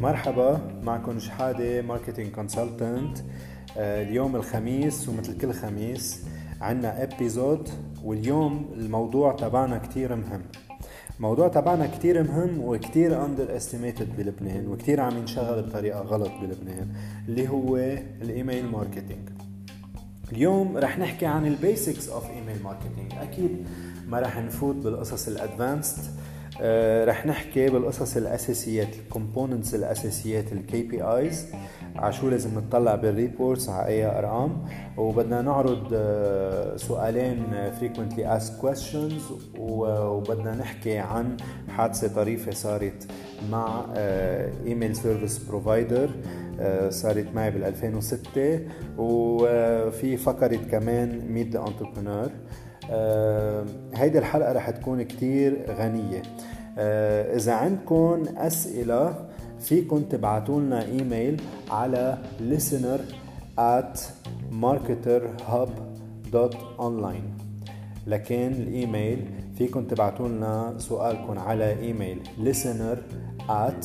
مرحبا معكم شحادة marketing consultant اليوم الخميس ومثل كل خميس عنا episode واليوم الموضوع تبعنا كتير مهم. الموضوع تبعنا كتير مهم وكتير underestimated بلبنان وكتير عم ينشغل بطريقة غلط بلبنان اللي هو ال email marketing اليوم رح نحكي عن ال basics of email marketing أكيد ما رح نفوت بالقصص ال advanced آه، رح نحكي بالقصص الأساسيات ال components الأساسيات ال KPIs على شو لازم نطلع بال reports على أي أرقام. وبدنا نعرض آه، سؤالين frequently asked questions. وبدنا نحكي عن حادثة طريفة صارت مع email service provider صارت معي بال 2006 وفي فقرة كمان meet the entrepreneur هيدي الحلقة رح تكون كتير غنية. آه، إذا عندكم أسئلة فيكم تبعتوا لنا إيميل على listener at marketerhub.online لكن الإيميل فيكم تبعتوا لنا سؤالكم على إيميل listener at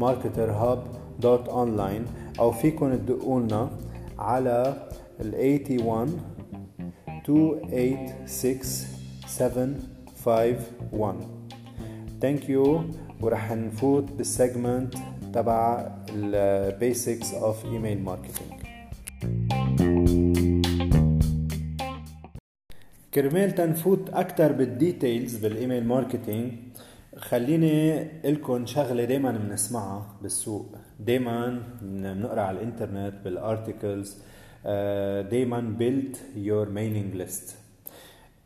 marketerhub.online أو فيكم تدقوا لنا على ال 81 286751 thank you ورح نفوت بال segment تبع ال basics of email marketing كرمال تنفوت أكثر بال details بال email marketing خليني لكم شغلة دائما بنسمعها بالسوق. دائما بنقرا على الإنترنت بال articles دايما build your mailing list.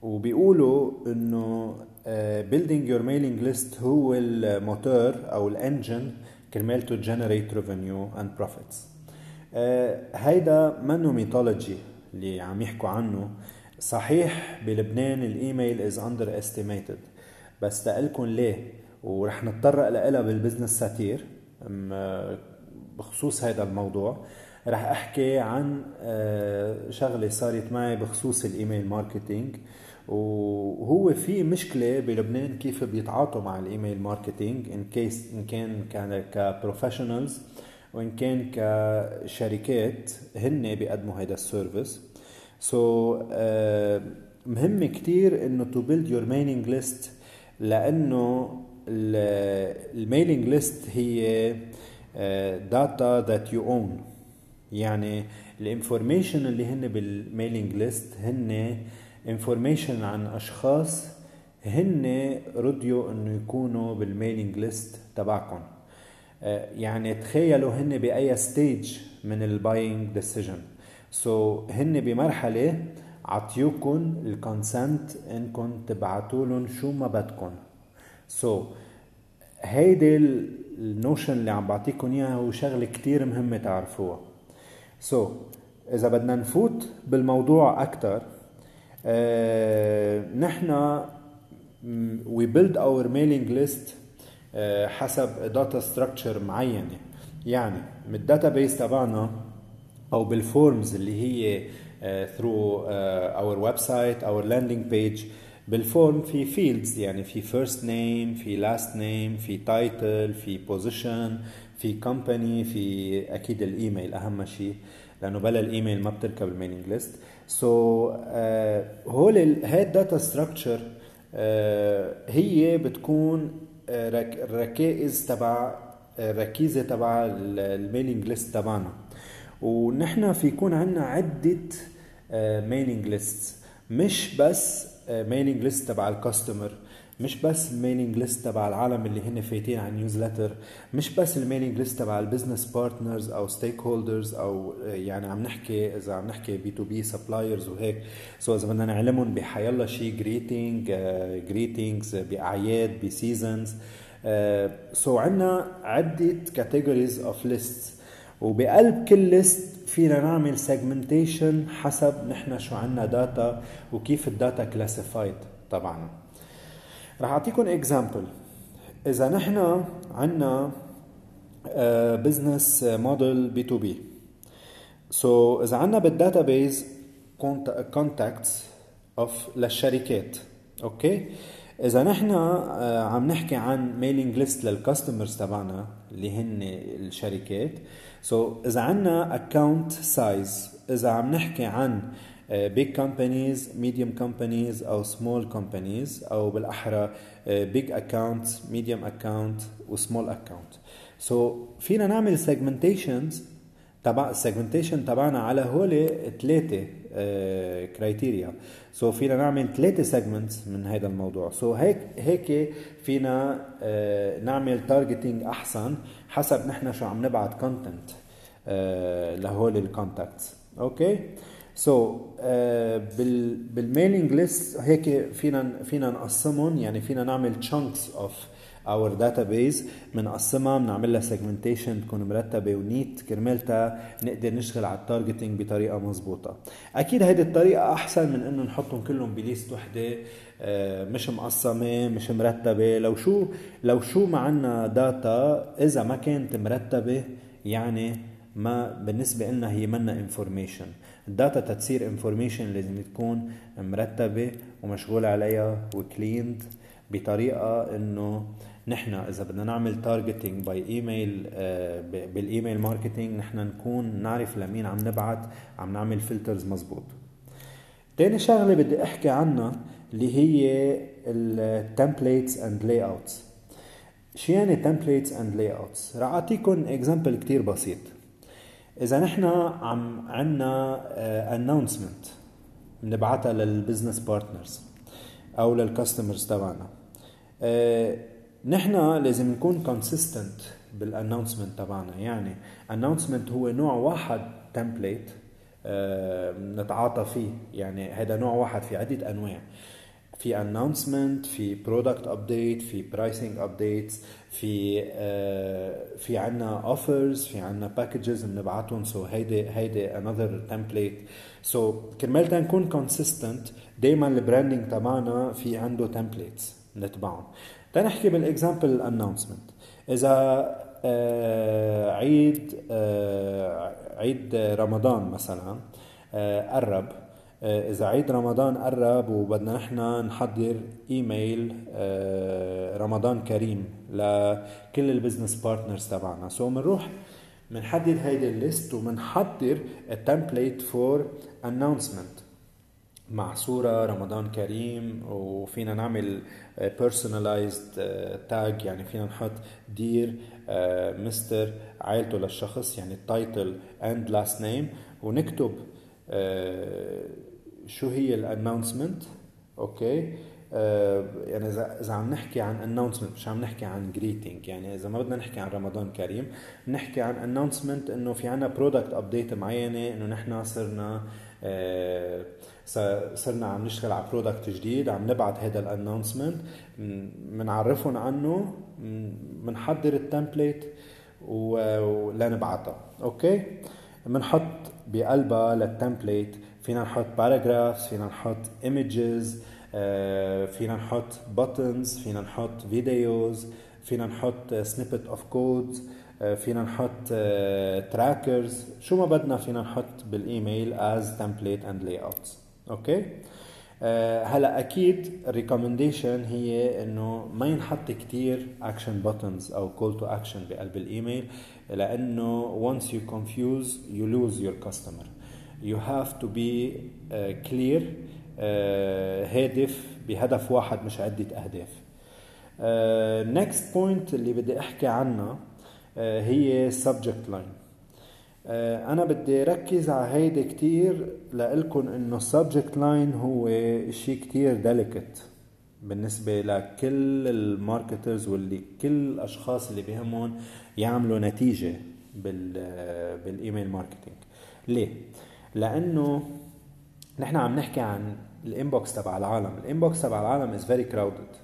وبيقولوا إنه building your mailing list هو الموتور أو ال engine كرمال to generate revenue and profits. هيدا منه mythology اللي عم يحكوا عنه. صحيح بلبنان الإيميل is underestimated بس تقلكن ليه؟ ورح نتطرق لها بال business ساتير بخصوص هذا الموضوع. رح أحكي عن شغلة صارت معي بخصوص الإيميل marketing وهو في مشكلة بلبنان كيف بيتعاطوا مع الإيميل marketing in case إن كان كان ك professionals وإن كان كشركات هن بيقدموا هذا ال service. so uh, مهم كتير إنه to build your mailing list لأنه ال mailing list هي data that you own يعني ال information اللي هن بال mailing list هن information عن أشخاص هن رضيوا إنه يكونوا بال mailing list تبعكم يعني تخيلوا هن بأي stage من ال buying decision so هن بمرحلة عطيوكم ال consent انكم تبعتوا لهم شو ما بدكم so, هيدي ال notion اللي عم بعطيكم إياها هو شغلة كتير مهمة تعرفوها. so, إذا بدنا نفوت بالموضوع أكثر آه، نحن build our mailing list آه، حسب data structure معينة. يعني من ال database تبعنا أو بال forms اللي هي through uh, our website our landing page بال form في fields يعني في first name في last name في title في position في company في أكيد الإيميل أهم شيء لأنه بلا الإيميل ما بتركب ال mailing list. so هول هاي ال data structure هي بتكون الركائز تبع الركيزة تبع ال mailing list تبعنا. ونحن في يكون عندنا عدة mailing list مش بس mailing list تبع ال customer. مش بس ال mailing list تبع العالم اللي هن فايتين على ال newsletter مش بس ال mailing list تبع ال business partners أو stakeholders أو يعني عم نحكي إذا عم نحكي B2B suppliers وهيك. so إذا بدنا نعلمهم بحيالله شيء greeting greetings بأعياد ب seasons so عندنا عدة categories of list وبقلب كل list فينا نعمل segmentation حسب نحن شو عندنا data وكيف ال data classified طبعا. رح اعطيكم example إذا نحن عندنا business model B2B so إذا عندنا بال database contacts of للشركات okay إذا نحن آه، عم نحكي عن mailing list لل customers تبعنا اللي هن الشركات. so, إذا عندنا account size إذا عم نحكي عن big companies medium companies أو small companies أو بالأحرى big account medium account و small account so فينا نعمل segmentations تبع ال segmentation تبعنا على هول ثلاثة criteria so فينا نعمل ثلاثة segments من هذا الموضوع. so هيك هيك فينا uh, نعمل targeting أحسن حسب نحن شو عم نبعت content uh, لهول ال contacts okay so بال mailing list هيك فينا فينا نقسمهم. يعني فينا نعمل chunks of our database. بنقسمها بنعمل لها segmentation تكون مرتبة و neat كرمالتا نقدر نشتغل على ال targeting بطريقة مضبوطه أكيد هيدي الطريقة أحسن من إنه نحطهم كلهم ب list وحدة. آه، مش مقسمة مش مرتبة. لو شو لو شو ما عنا data إذا ما كانت مرتبة يعني ما بالنسبة لنا هي منا information ال data تتصير information لازم تكون مرتبة ومشغول عليها و cleaned بطريقة إنه نحن إذا بدنا نعمل targeting by email بالايميل marketing نحن نكون نعرف لمين عم نبعت عم نعمل filters مزبوط. تاني شغلة بدي أحكي عنها اللي هي ال templates and layouts شو يعني templates and layouts رح اعطيكم example كتير بسيط. إذا نحن عم عندنا announcement بنبعتها لل business partners أو لل customers تبعنا. uh, نحن لازم نكون consistent بال announcement تبعنا. يعني announcement هو نوع واحد template آه، نتعاطى فيه. يعني هذا نوع واحد في عدة أنواع. في announcement في product update في pricing updates في uh, في عنا offers في عنا packages بنبعتهم. so هيدي هيدي another template so كرمال نكون consistent دائما ال branding تبعنا في عنده templates نتبعهم. تنحكي بال example ال announcement إذا آه عيد آه عيد رمضان مثلا آه قرب آه إذا عيد رمضان قرب وبدنا نحن نحضر إيميل آه رمضان كريم لكل ال business partners تبعنا. so بنروح بنحدد هيدي ال list وبنحضر ال template for announcement مع صورة رمضان كريم وفينا نعمل personalized tag يعني فينا نحط dear mister عائلته للشخص يعني ال title and last name ونكتب شو هي ال announcement okay. يعني اذا إذا عم نحكي عن announcement مش عم نحكي عن greeting يعني إذا ما بدنا نحكي عن رمضان كريم نحكي عن announcement إنه في عنا product update معينة إنه نحن صرنا صرنا عم نشتغل على product جديد عم نبعت هذا ال announcement بنعرفهم عنه بنحضر ال template ولنبعتها okay. بنحط بقلبها لل template فينا نحط paragraphs فينا نحط images فينا نحط button فينا نحط videos فينا نحط snippet of codes فينا نحط trackers شو ما بدنا فينا نحط بال email as template and layouts okay هلا أكيد ال recommendation هي إنه ما ينحط كثير action buttons أو call to action بقلب الإيميل لأنه once you confuse you lose your customer. You have to be uh, clear uh, هادف بهدف واحد مش عدة أهداف. Next point اللي بدي أحكي عنها uh, هي subject line. آه، أنا بدي ركز على هيدي كتير لإلكن إنه ال subject line هو شيء كتير delicate بالنسبة لكل ال marketers واللي كل الأشخاص اللي بيهمهم يعملوا نتيجة بال بال email marketing. ليه؟ لأنه نحن عم نحكي عن ال inbox تبع العالم. ال inbox تبع العالم is very crowded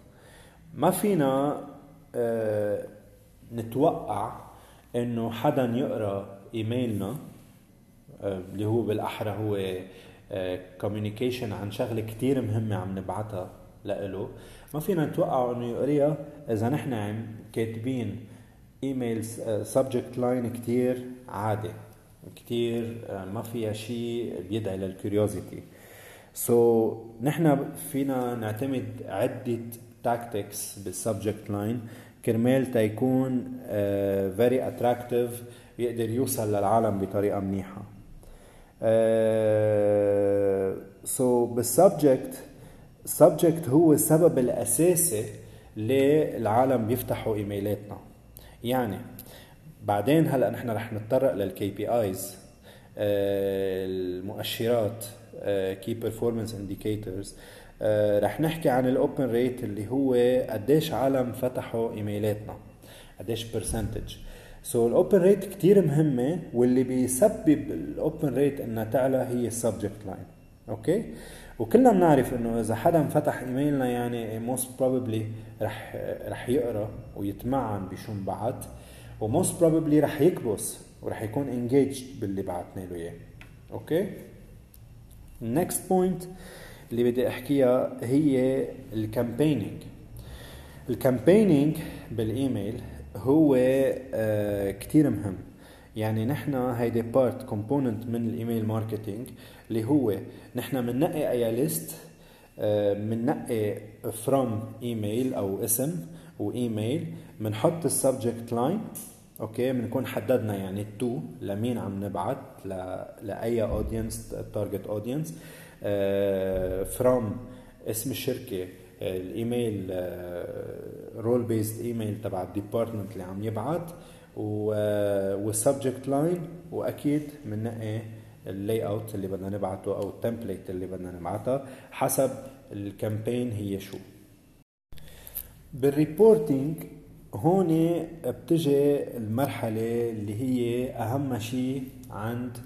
ما فينا آه، نتوقع إنه حدا يقرأ إيميلنا آه، اللي هو بالأحرى هو communication آه، عن شغلة كتير مهمة عم نبعتها لإله. ما فينا نتوقع إنه يقريها إذا نحن كاتبين email subject line كتير عادي. كتير آه، ما فيها شيء بيدعي لل curiosity so so, نحن فينا نعتمد عدة tactics بال subject line كرمال تيكون very attractive يقدر يوصل للعالم بطريقة منيحة. so so بال subject ال subject هو السبب الأساسي ليه العالم بيفتحوا إيميلاتنا. يعني بعدين هلا نحن رح نتطرق لل KPIs المؤشرات key performance indicators رح نحكي عن ال open rate اللي هو قديش عالم فتحوا إيميلاتنا قديش percentage so ال open rate كثير مهمة واللي بيسبب ال open rate إنها تعلى هي ال subject line okay وكلنا بنعرف إنه إذا حدا فتح إيميلنا يعني most probably رح رح يقرأ ويتمعن بشو انبعت و most probably رح يكبس ورح يكون engage باللي بعتنا له إياه. okay؟ ال next point اللي بدي أحكيها هي ال campaigning ال campaigning بال email هو آه كتير مهم. يعني نحن هيدي part component من ال email marketing اللي هو نحن بننقي أي list بننقي from email أو اسم وإيميل بنحط ال subject line okay؟ بنكون حددنا يعني ال to لمين عم نبعت لأي audience target audience from اسم الشركة ال email role based email تبع ال department اللي عم يبعت وال subject line وأكيد بننقي ال layout اللي بدنا نبعته أو ال template اللي بدنا نبعتها حسب ال campaign هي شو. بال reporting هون بتجي المرحلة اللي هي أهم شيء عند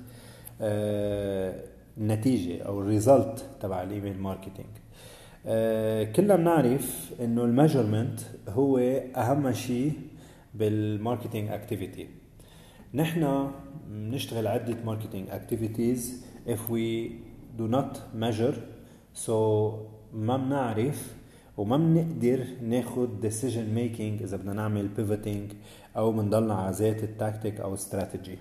النتيجة أو ال result تبع ال email marketing. كلنا بنعرف إنه ال measurement هو أهم شيء بال marketing activity نحن بنشتغل عدة marketing activities if we do not measure so ما بنعرف وما بنقدر ناخد decision making إذا بدنا نعمل pivoting أو بنضلنا على ذات التاكتيك أو strategy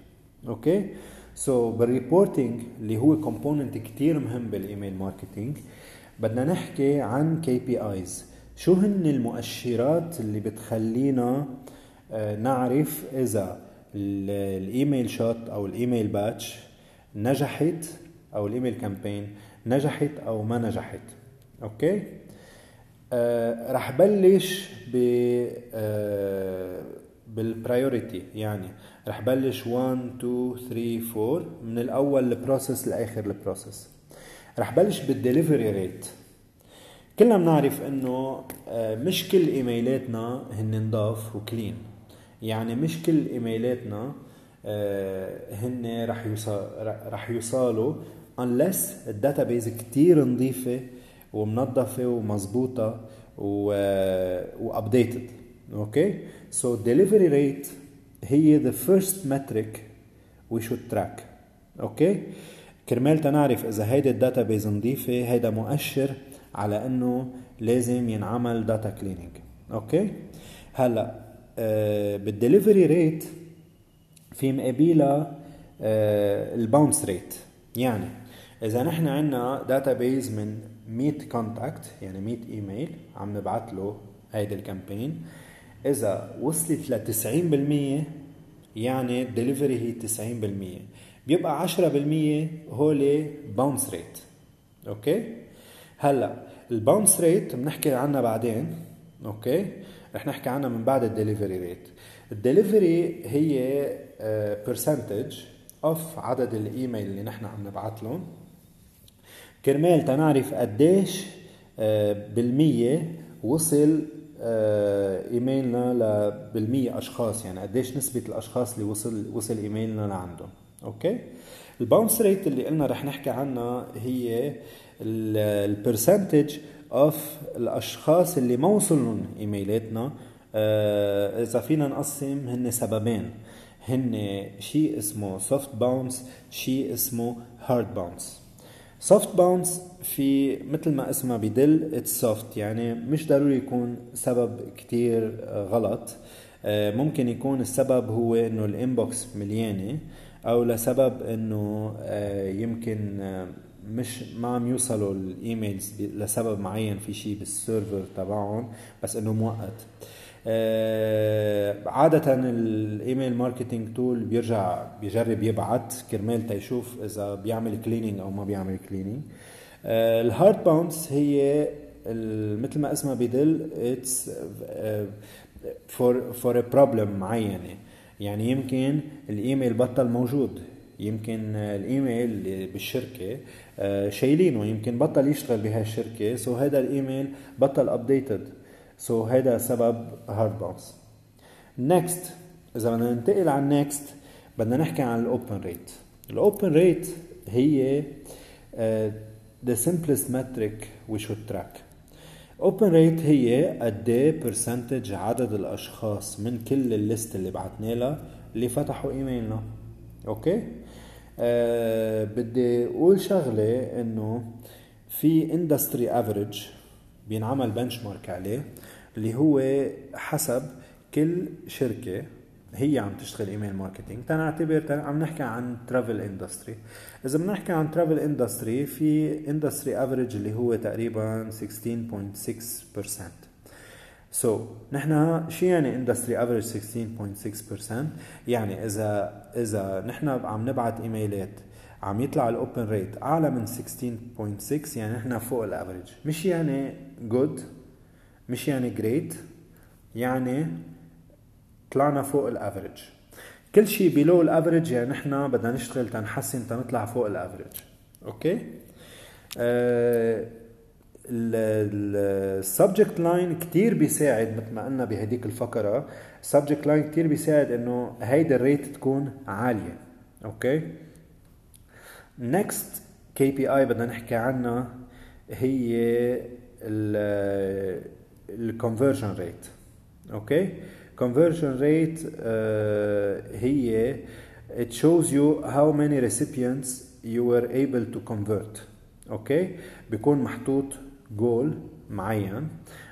okay so so, بال reporting اللي هو component كتير مهم بال email marketing بدنا نحكي عن KPIs شو هن المؤشرات اللي بتخلينا نعرف إذا ال email shot أو ال email batch نجحت أو ال email campaign نجحت أو ما نجحت. okay آه رح بلش ب آه بال priority يعني رح بلش 1 2 3 4 من الأول ال process لآخر process رح بلش بال delivery rate كلنا بنعرف إنه آه مش كل إيميلاتنا هن نضاف و clean. يعني مش كل إيميلاتنا هن رح يوصل رح يوصلوا unless ال database كتير نظيفة ومنظفة ومظبوطة و updated okay so delivery rate هي the first metric we should track okay كرمال تنعرف إذا هيدي ال database نظيفة هيدا مؤشر على إنه لازم ينعمل data cleaning okay هلأ آه بال delivery rate في مقابلها آه ال bounce rate يعني إذا نحن عندنا database من 100 contact يعني 100 إيميل عم نبعث له هيدي ال campaign. إذا وصلت ل 90% يعني الدليفري هي 90% بيبقى 10% هولي bounce rate okay؟ هلأ ال bounce rate بنحكي عنها بعدين. okay؟ رح نحكي عنها من بعد ال delivery rate ال delivery هي percentage uh, of عدد الايميل اللي نحن عم نبعث لهم. كرمال تنعرف قديش بالمية وصل إيميلنا ل بالمية أشخاص يعني قديش نسبة الأشخاص اللي وصل وصل إيميلنا لعندهم. okay؟ ال bounce rate اللي قلنا رح نحكي عنها هي ال percentage of الأشخاص اللي ما وصلهم إيميلاتنا إذا فينا نقسم هن سببين. هن شيء اسمه soft bounce شيء اسمه hard bounce soft bounce في مثل ما اسمها بدل it's soft يعني مش ضروري يكون سبب كتير غلط. ممكن يكون السبب هو إنه ال inbox مليانة أو لسبب إنه يمكن مش ما عم يوصلوا ال emails لسبب معين في شيء بال server تبعهم بس إنه مؤقت آه، عادة ال email marketing tool بيرجع بيجرب يبعت كرمال تيشوف إذا بيعمل cleaning أو ما بيعمل cleaning ال hard bounce هي مثل ما اسمها بدل it's for for a problem معينة. يعني يمكن الإيميل بطل موجود. يمكن الإيميل بالشركة آه، شايلينه. يمكن بطل يشتغل بهالشركة. so هذا الإيميل بطل updated so هذا سبب hard bounce next إذا بدنا ننتقل على ال next بدنا نحكي عن ال open rate ال open rate هي uh, the simplest metric we should track. open rate هي قد إيه percentage عدد الأشخاص من كل ال list اللي بعتنا لها اللي فتحوا إيميلنا. okay؟ آه بدي أقول شغلة إنه في industry average بينعمل benchmark عليه. اللي هو حسب كل شركة هي عم تشتغل email marketing تنعتبر عم نحكي عن travel industry إذا بنحكي عن travel industry في industry average اللي هو تقريبا 16.6% so so, نحن شو يعني industry average 16.6% يعني إذا إذا نحن عم نبعت ايميلات عم يطلع ال open rate أعلى من 16.6 يعني نحن فوق ال average مش يعني good مش يعني great يعني طلعنا فوق ال average كل شيء below ال average يعني نحن بدنا نشتغل تنحسن تنطلع فوق ال average okay ال subject line كثير بيساعد مثل ما قلنا بهديك الفقرة. ال subject line كثير بيساعد إنه هيدا ال rate تكون عالية. okay next KPI بدنا نحكي عنها هي ال conversion rate okay conversion rate uh, هي it shows you how many recipients you were able to convert. okay? بيكون محطوط جول معين.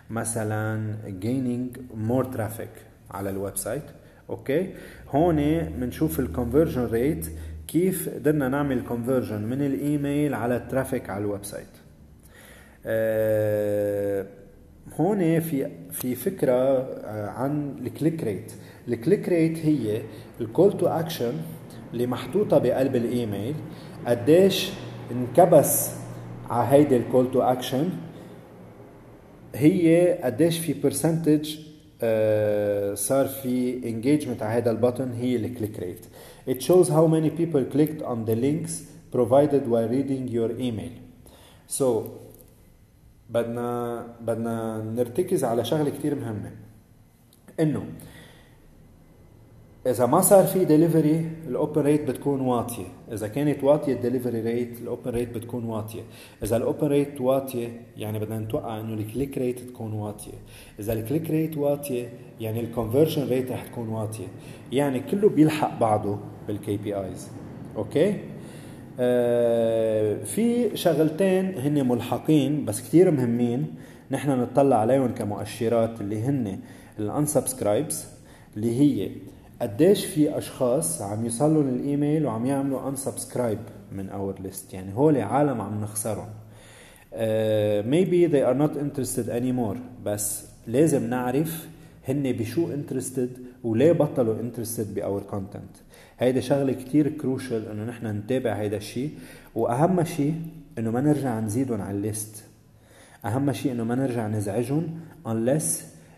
مثلا gaining more traffic على ال website okay هون بنشوف ال conversion rate كيف قدرنا نعمل conversion من الايميل على ال traffic على ال website أه هون في في فكرة آه، عن ال click rate ال click rate هي ال call to action اللي محطوطة بقلب الإيميل. قديش انكبس على هيدي ال call to action هي قديش في percentage آه، صار في engagement على هذا ال button هي ال click rate it shows how many people clicked on the links provided while reading your email. So بدنا بدنا نرتكز على شغلة كثير مهمة. إنه إذا ما صار في ديليفري ال open rate بتكون واطية. إذا كانت واطية ال delivery rate ال open rate بتكون واطية. إذا ال open rate واطية يعني بدنا نتوقع إنه ال click rate تكون واطية. إذا ال click rate واطية يعني ال conversion rate رح تكون واطية. يعني كله بيلحق بعضه بال KPIs okay? في شغلتين هن ملحقين بس كتير مهمين نحن نطلع عليهم كمؤشرات اللي هن ال unsubscribes اللي هي قديش في أشخاص عم يوصلوا الايميل وعم يعملوا unsubscribe من our list يعني هول عالم عم نخسرهم. uh, maybe they are not interested anymore بس لازم نعرف هن بشو interested وليه بطلوا interested ب our content هيدا شغلة كتير crucial إنه نحن نتابع هيدا الشيء وأهم شيء إنه ما نرجع نزيدهم على ال list. أهم شيء إنه ما نرجع نزعجهم unless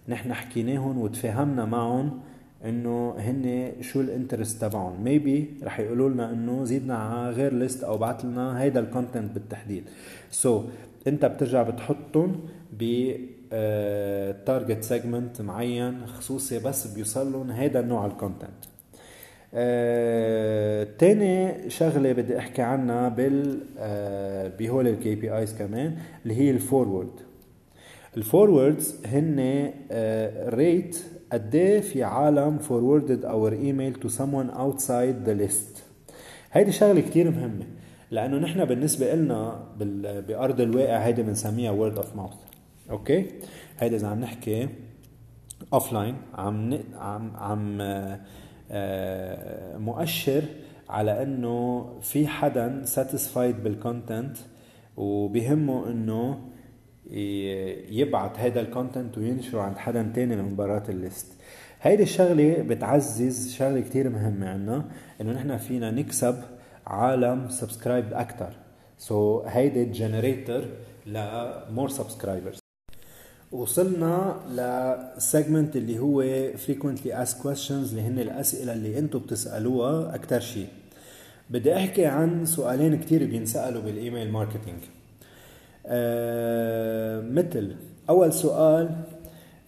نحن حكيناهم وتفاهمنا معهم إنه هن شو ال interest تبعهم. Maybe رح يقولوا لنا إنه زيدنا على غير list أو بعت لنا هيدا ال content بالتحديد. So so, أنت بترجع بتحطهم ب target segment معين خصوصي بس بيوصل لهم هيدا النوع ال content آه، تاني شغلة بدي أحكي عنها بال آه، بهول ال KPIs كمان اللي هي ال forward ال forwards هن rate آه، قد إيه في عالم forwarded our email to someone outside the list هيدي شغلة كتير مهمة لأنه نحن بالنسبة لنا بأرض الواقع هيدي بنسميها word of mouth. Okay? هيدا إذا عم نحكي offline عم عم عم آه، مؤشر على إنه في حدا satisfied بال content وبهمه إنه يبعت هذا ال content وينشره عند حدا تاني من برات ال list. هيدي الشغلة بتعزز شغلة كتير مهمة عنا إنه نحن فينا نكسب عالم subscribe أكثر so so, هيدي generator ل more subscribers وصلنا ل segment اللي هو frequently asked questions اللي هن الأسئلة اللي أنتم بتسألوها أكثر شيء. بدي أحكي عن سؤالين كتير بينسألوا بال email marketing. آه مثل أول سؤال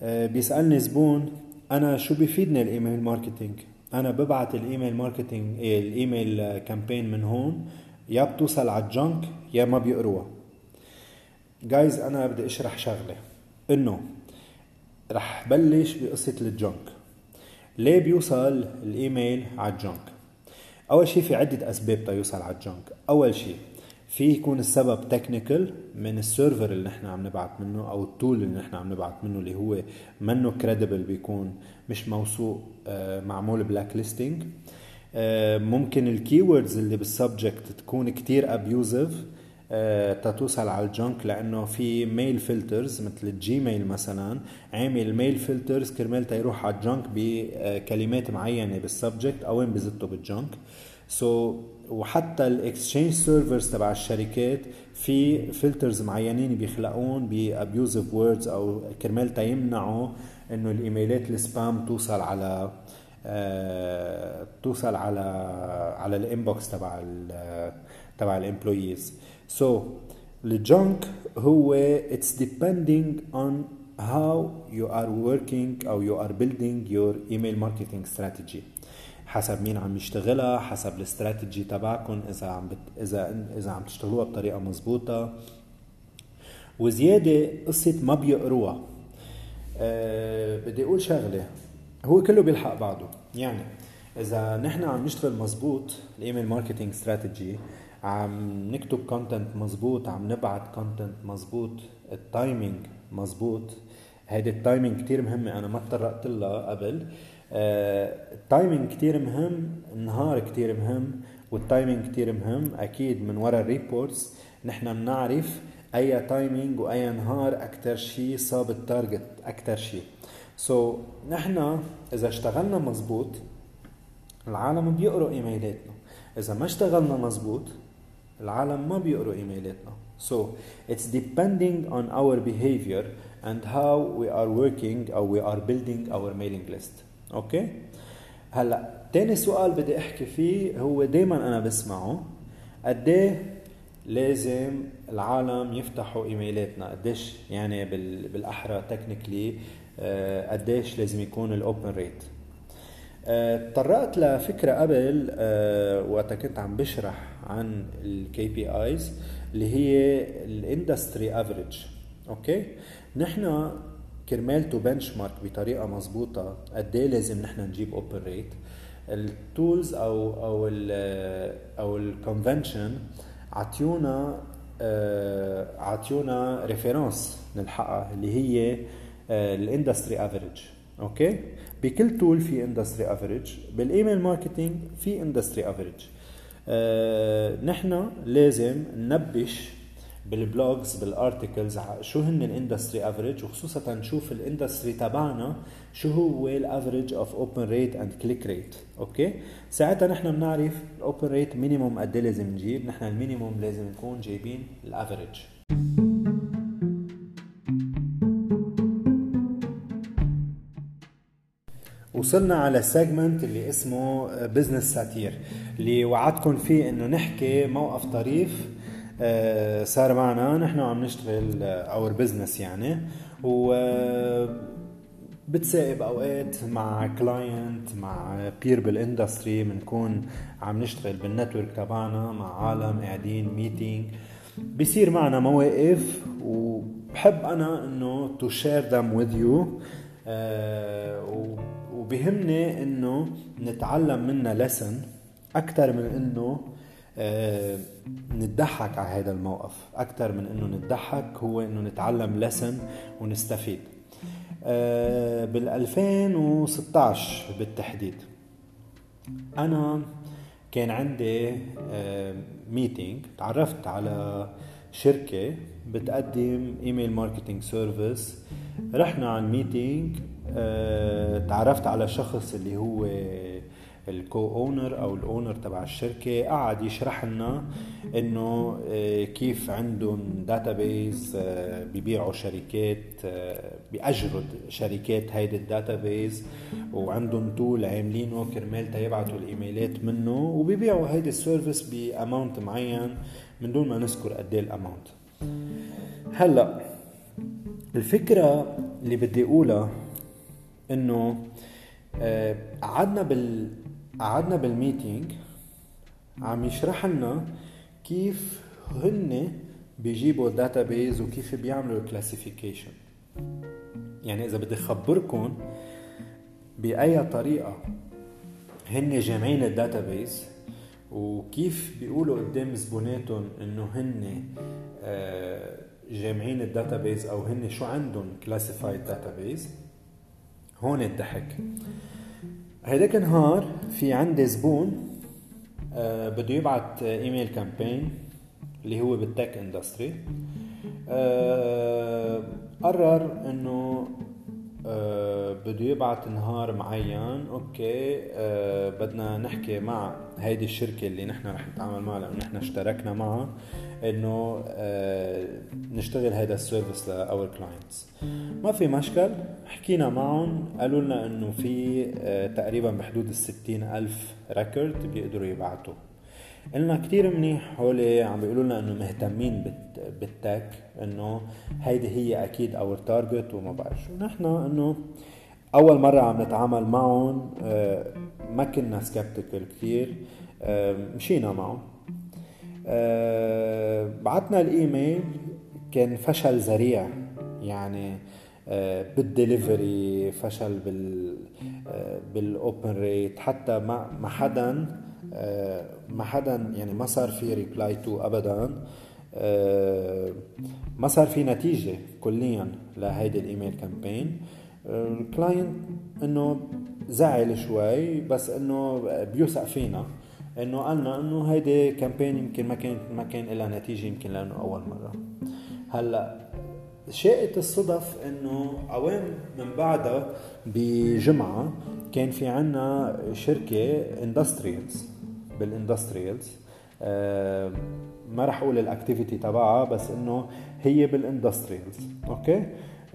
آه بيسألني زبون أنا شو بيفيدني ال email marketing? أنا ببعت ال email marketing ال email campaign من هون يا بتوصل على ال junk يا ما بيقروها. جايز أنا بدي أشرح شغلة. إنه رح بلش بقصة ال junk. ليه بيوصل الإيميل على ال junk? أول شيء في عدة أسباب تيوصل على ال junk. أول شيء في يكون السبب technical من ال server اللي نحن عم نبعت منه أو ال tool اللي نحن عم نبعت منه اللي هو منه credible بيكون مش موثوق آه، معمول blacklisting آه، ممكن ال keywords اللي بال subject تكون كتير abusive تتوصل على ال junk لأنه في mail filters مثل ال Gmail مثلا. عامل mail filters كرمال تيروح على ال junk بكلمات معينة بال subject أو وين بزته بال junk. سو so, وحتى ال exchange servers تبع الشركات في filters معينين بيخلقون ب abusive words أو كرمال تيمنعوا إنه الإيميلات ال spam توصل على آه توصل على على ال inbox تبع ال تبع ال employees so, ال junk هو it's depending on how you are working أو you are building your email marketing strategy. حسب مين عم يشتغلها حسب الاستراتيجي تبعكم إذا عم بت... إذا إذا عم تشتغلوها بطريقة مزبوطه وزيادة قصة ما بيقروها. أه بدي أقول شغلة. هو كله بيلحق بعضه. يعني إذا نحن عم نشتغل مزبوط ال email marketing strategy عم نكتب content مزبوط عم نبعت content مزبوط ال timing مزبوط هيدي ال timing كتير مهمة أنا ما تطرقت لها قبل. ال timing آه، كتير مهم النهار كتير مهم وال timing كتير مهم. أكيد من وراء ال reports نحن بنعرف أي timing وأي نهار أكتر شيء صاب ال target أكتر شيء so so, نحن إذا اشتغلنا مزبوط العالم بيقروا إيميلاتنا. إذا ما اشتغلنا مزبوط العالم ما بيقروا إيميلاتنا. So it's depending on our behavior and how we are working or we are building our mailing list. Okay هلأ تاني سؤال بدي أحكي فيه هو دائما أنا بسمعه. قد إيه لازم العالم يفتحوا إيميلاتنا؟ قديش يعني بالأحرى technically آه، قديش لازم يكون ال open rate تطرقت لفكرة قبل آه، وقت كنت عم بشرح عن ال KPIs اللي هي ال industry average okay نحن كرمال to benchmark بطريقة مضبوطه قد إيه لازم نحن نجيب open rate ال tools أو أو ال أو ال convention عطيونا آه، عطيونا reference نلحقها اللي هي ال industry average okay بكل tool في industry average بال email marketing في industry average نحن لازم ننبش بال blogs بال articles شو هن ال industry average وخصوصا نشوف ال industry تبعنا شو هو ال average of open rate and click rate okay؟ ساعتها نحن بنعرف ال open rate minimum قد إيه لازم نجيب نحن ال minimum لازم نكون جايبين ال average وصلنا على segment اللي اسمه business satire اللي وعدتكم فيه إنه نحكي موقف طريف آه، صار معنا. نحن عم نشتغل our business يعني. و بتسائب أوقات مع client مع peer بال industry بنكون عم نشتغل بال network تبعنا مع عالم قاعدين meeting بصير معنا مواقف وبحب أنا إنه to share them with you وبهمني إنه نتعلم منها lesson أكثر من إنه آه نضحك على هذا الموقف. أكثر من إنه نضحك هو إنه نتعلم lesson ونستفيد. آه بال 2016 بالتحديد أنا كان عندي آه meeting تعرفت على شركة بتقدم email marketing service رحنا على ال meeting تعرفت على شخص اللي هو ال co-owner أو ال owner تبع الشركة قعد يشرح لنا إنه آه، كيف عندهم database آه، ببيعوا شركات آه، بأجروا شركات هيدي ال database وعندهم tool عاملينه كرمال يبعثوا الإيميلات منه وبيبيعوا هيدي ال service ب amount معين من دون ما نذكر قد إيه ال amount هلأ الفكرة اللي بدي أقولها إنه قعدنا بال قعدنا بال meeting عم يشرح لنا كيف هن بيجيبوا base وكيف بيعملوا ال classification يعني إذا بدي اخبركم بأي طريقة هن جامعين base وكيف بيقولوا قدام زبوناتهم إنه هن آه، جامعين base أو هن شو عندهم classified base هون الضحك. هيداك النهار في عندي زبون آه بده يبعت email campaign اللي هو بال tech industry. آه قرر إنه آه بده يبعت نهار معين okay آه بدنا نحكي مع هيدي الشركة اللي نحن رح نتعامل معها لأنه نحن اشتركنا معها إنه آه نشتغل هذا ال service ل our clients ما في مشكل حكينا معهم قالوا لنا إنه في آه تقريبا بحدود ال ألف record بيقدروا يبعتوا قلنا كتير منيح هولي عم بيقولوا لنا إنه مهتمين بال tech إنه هيدي هي أكيد our target وما بعرف شو. نحن إنه أول مرة عم نتعامل معهم آه، ما كنا skeptical كثير آه، مشينا معهم. آه، بعتنا الإيميل كان فشل ذريع. يعني بالدليفري فشل بال بال open rate حتى ما ما حدا ما حدا يعني ما صار في reply to ابدا. ما صار في نتيجة كليا لهيدي ال email campaign ال client إنه زعل شوي بس إنه بيوثق فينا. إنه قالنا إنه هيدي campaign يمكن ما كان ما كان لها نتيجة يمكن لأنه أول مرة. هلأ شاءت الصدف إنه اوام من بعدها بجمعة كان في عنا شركة industrials بال industrials آه ما رح أقول ال activity تبعها بس إنه هي بال industrials okay؟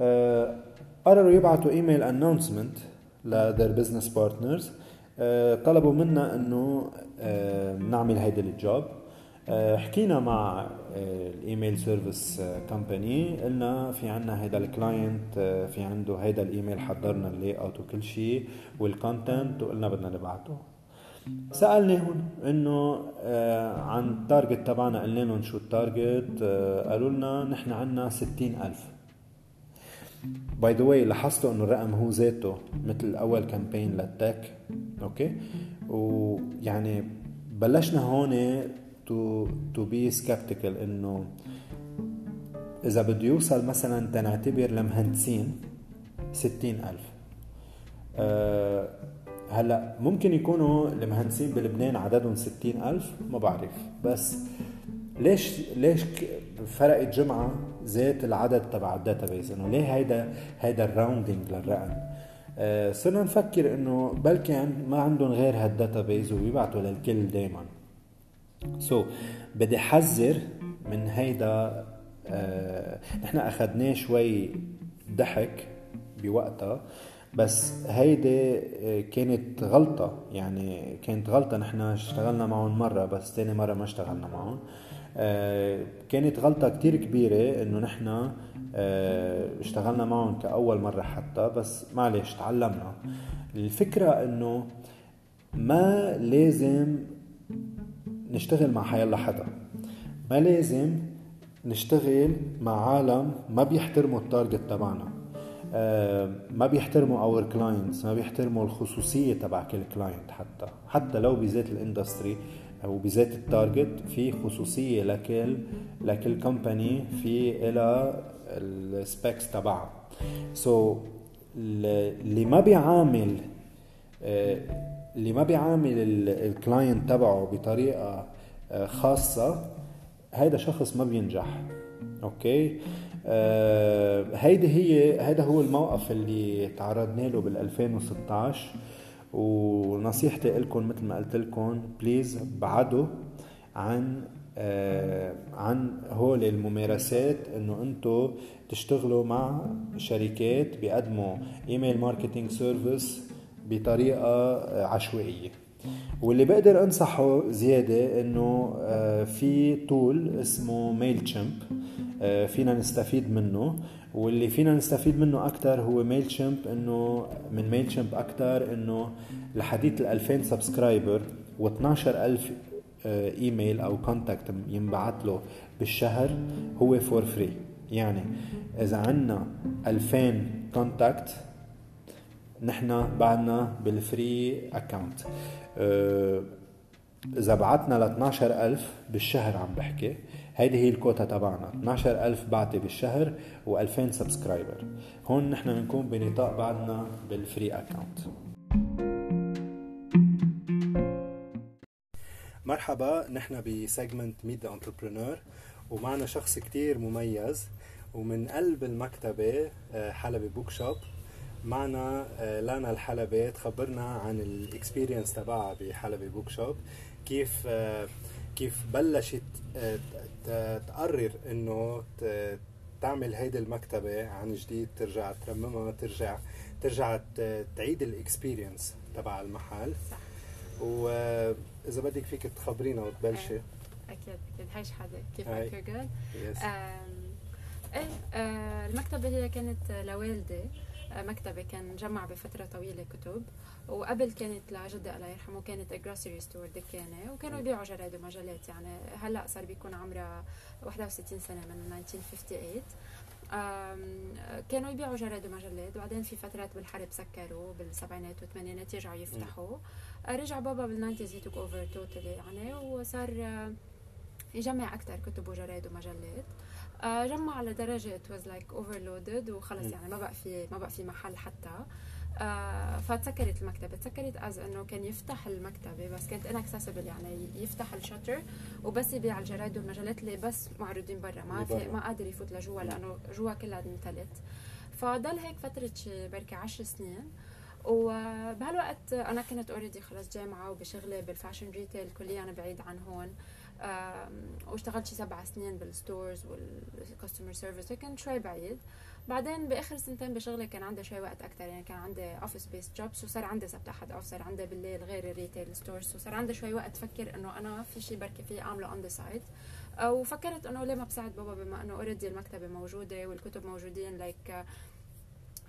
آه قرروا يبعثوا email announcement ل their business partners طلبوا منا إنه آه نعمل هيدا ال job حكينا مع ال email service company قلنا في عنا هيدا ال client في عنده هيدا الايميل حضرنا ال layout وكل شيء وال content وقلنا بدنا نبعته. سالناهم إنه آه عن ال target تبعنا. قلنا لهم شو ال target آه قالوا لنا نحن ستين ألف. by the way لاحظتوا إنه الرقم هو ذاته مثل أول campaign لل tech okay ويعني بلشنا هون to to be skeptical إنه إذا بده يوصل مثلا تنعتبر لمهندسين ستين ألف. أه هلا ممكن يكونوا المهندسين بلبنان عددهم ستين ألف ما بعرف. بس ليش ليش فرقت جمعه ذات العدد تبع ال database إنه ليه هيدا هيدا ال rounding للرقم؟ آه صرنا نفكر إنه بلكي ما عندهم غير هال database وبيبعتوا للكل دائما so, بدي حذر من هيدا آه نحن أخذناه شوي ضحك بوقتها. بس هيدي آه، كانت غلطة. يعني كانت غلطة نحن اشتغلنا معهم مرة بس تاني مرة ما اشتغلنا معهم. آه، كانت غلطة كتير كبيرة إنه نحن آه، اشتغلنا معهم كأول مرة حتى بس معلش تعلمنا. الفكرة إنه ما لازم نشتغل مع حيالله حدا. ما لازم نشتغل مع عالم ما بيحترموا ال target تبعنا. ما بيحترموا our clients ما بيحترموا الخصوصية تبع كل client حتى. حتى لو بذات ال industry أو بذات ال target في خصوصية لكل لكل company في لها ال specs تبعها so, اللي ما بيعامل آه، اللي ما بيعامل ال client تبعه بطريقة آه، خاصة هيدا شخص ما بينجح. okay آه هيدي هي هيدا هو الموقف اللي تعرضنا له بال 2016 ونصيحتي لكم مثل ما قلت لكم please بعدوا عن آه عن هول الممارسات إنه أنتم تشتغلوا مع شركات بيقدموا email marketing service بطريقة عشوائية. واللي بقدر أنصحه زيادة إنه آه في tool اسمه Mailchimp آه فينا نستفيد منه. واللي فينا نستفيد منه أكثر هو Mailchimp إنه من Mailchimp أكثر انه لحديث ال 2000 subscriber و12000 إيميل أو contact ينبعث له بالشهر هو for free يعني إذا عندنا 2000 contact نحن بعدنا بال free account إذا بعتنا ل 12000 بالشهر عم بحكي هيدي هي الكوتا تبعنا. 12000 بعتي بالشهر و2000 subscriber. هون نحن بنكون بنطاق بعدنا بال free account مرحبا نحن ب segment Meet the Entrepreneur ومعنا شخص كتير مميز ومن قلب المكتبة آه، Halabi Bookshop معنا آه، لانا الحلبي تخبرنا عن ال experience تبعها ب Halabi Bookshop كيف آه، كيف بلشت تقرر إنه تعمل هيدي المكتبة عن جديد ترجع ترممها ترجع ترجع تعيد ال experience تبع المحل. صح. واذا بدك فيك تخبرينا وتبلشي. أكيد أكيد. hi شحاده كيف good إيه آه المكتبة هي كانت لوالدي مكتبة كان جمع بفترة طويلة كتب وقبل كانت لجدي الله يرحمه كانت grocery store دكانة وكانوا يبيعوا جرايد ومجلات. يعني هلأ صار بيكون عمرها 61 سنة من 1958 كانوا يبيعوا جرايد ومجلات. وبعدين في فترات بالحرب سكروا بالسبعينات والثمانينات يرجعوا يفتحوا. آه، رجع بابا بال nineties he took over totally يعني وصار يجمع أكثر كتب وجرايد ومجلات. آه، جمع لدرجه it was like overloaded وخلص يعني ما بقى في ما بقى في محل حتى. آه فتسكرت المكتبة. تسكرت as إنه كان يفتح المكتبة بس كانت inaccessible يعني يفتح ال shutter وبس يبيع الجرايد والمجلات اللي بس معروضين برا. ما في ما قادر يفوت لجوا لأنه جوا كلها انتلت. فضل هيك فترة شي بركي عشر سنين. وبهالوقت أنا كنت already خلص جامعة وبشغلي بال fashion retail كليا أنا بعيد عن هون. واشتغلت شي سبع سنين بال stores وال customer service كنت شوي بعيد. بعدين بآخر سنتين بشغلي كان عندي شوي وقت أكثر يعني كان عندي office based jobs وصار عندي سبت أحد off صار عندي بالليل غير ال retail stores وصار عندي شوي وقت أفكر إنه أنا في شيء بركي فيه أعمله on the side وفكرت إنه ليه ما بساعد بابا بما إنه already المكتبة موجودة والكتب موجودين like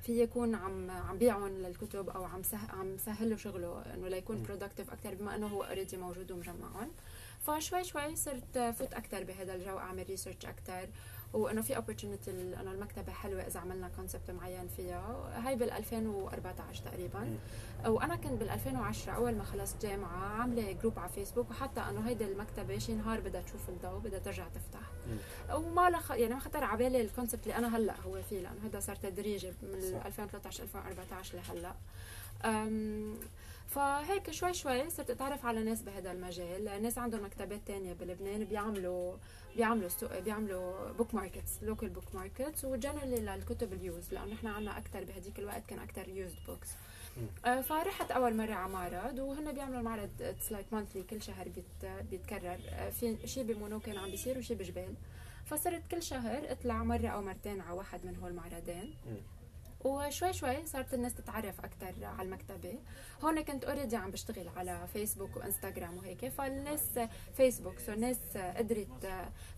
في يكون عم عم بيعهم للكتب أو عم سه... عم سهل له شغله إنه ليكون productive أكثر بما إنه هو already موجود ومجمعهم. فشوي شوي صرت فوت أكثر بهذا الجو أعمل research أكثر وأنه في opportunity أنه المكتبة حلوة إذا عملنا concept معين فيها. هاي بال 2014 تقريبا. وأنا كنت بال 2010 أول ما خلصت جامعة عاملة group على فيسبوك وحتى أنه هيدي المكتبة شي نهار بدها تشوف الضوء بدها ترجع تفتح. وما لخ... يعني ما خطر على بالي ال concept اللي أنا هلأ هو فيه لأنه هذا صار تدريجي من 2013 2014 لهلأ. فهيك شوي شوي صرت أتعرف على ناس بهذا المجال. ناس عندهم مكتبات تانية بلبنان بيعملوا بيعملوا بيعملوا book markets local book markets و generally للكتب ال used لأنه نحن عندنا أكثر بهديك الوقت كان أكثر used books فرحت أول مرة على معرض وهن بيعملوا المعرض it's like monthly كل شهر بيت بيتكرر. آه، في شيء بمونو كان عم بيصير وشيء بجبيل. فصرت كل شهر أطلع مرة أو مرتين على واحد من هول المعرضين. وشوي شوي صارت الناس تتعرف أكثر على المكتبة. هون كنت already عم بشتغل على فيسبوك وإنستغرام وهيك فالناس فيسبوك so الناس قدرت